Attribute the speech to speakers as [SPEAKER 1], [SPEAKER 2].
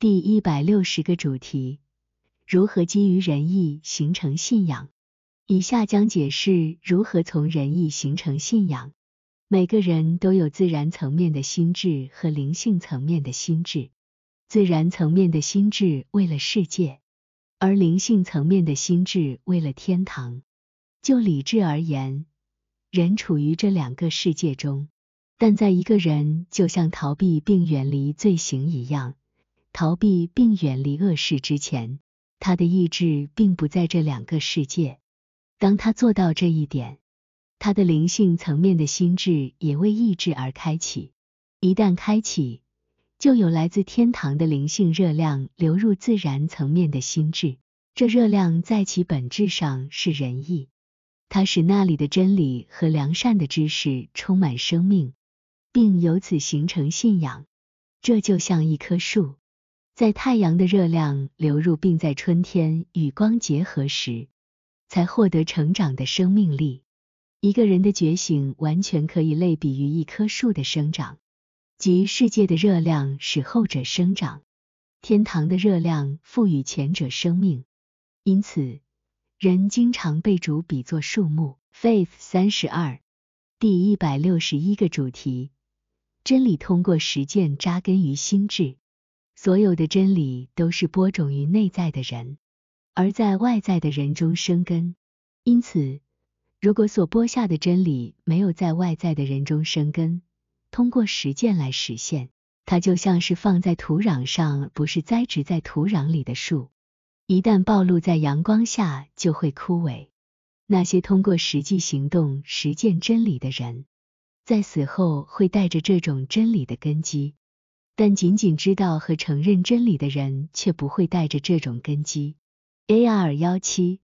[SPEAKER 1] 第一百六十个主题：如何基于仁义形成信仰？以下将解释如何从仁义形成信仰。每个人都有自然层面的心智和灵性层面的心智。自然层面的心智为了世界，而灵性层面的心智为了天堂。就理智而言，人处于这两个世界中，但在一个人就像逃避并远离罪行一样，逃避并远离恶事之前，他的意志并不在这两个世界。当他做到这一点，他的灵性层面的心智也为意志而开启。一旦开启，就有来自天堂的灵性热量流入自然层面的心智。这热量在其本质上是仁义，它使那里的真理和良善的知识充满生命，并由此形成信仰。这就像一棵树，在太阳的热量流入，并在春天与光结合时。才获得成长的生命力。一个人的觉醒完全可以类比于一棵树的生长，即世界的热量使后者生长，天堂的热量赋予前者生命。因此，人经常被主比作树木。Faith 三十二第一百六十一个主题：真理通过实践扎根于心智。所有的真理都是播种于内在的人。而在外在的人中生根，因此，如果所播下的真理没有在外在的人中生根，通过实践来实现，它就像是放在土壤上，不是栽植在土壤里的树，一旦暴露在阳光下就会枯萎。那些通过实际行动实践真理的人，在死后会带着这种真理的根基，但仅仅知道和承认真理的人却不会带着这种根基。A R 幺七